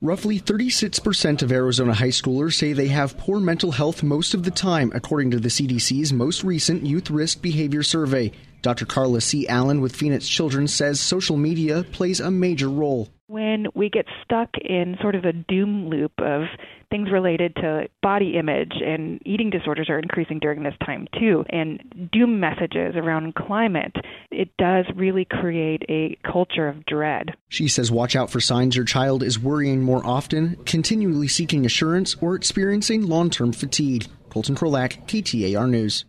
Roughly 36% of Arizona high schoolers say they have poor mental health most of the time, according to the CDC's most recent Youth Risk Behavior Survey. Dr. Carla C. Allen with Phoenix Children says social media plays a major role. When we get stuck in sort of a doom loop of things related to body image and eating disorders are increasing during this time too, and doom messages around climate, it does really create a culture of dread. She says watch out for signs your child is worrying more often, continually seeking assurance, or experiencing long term fatigue. Colton Krolak, KTAR News.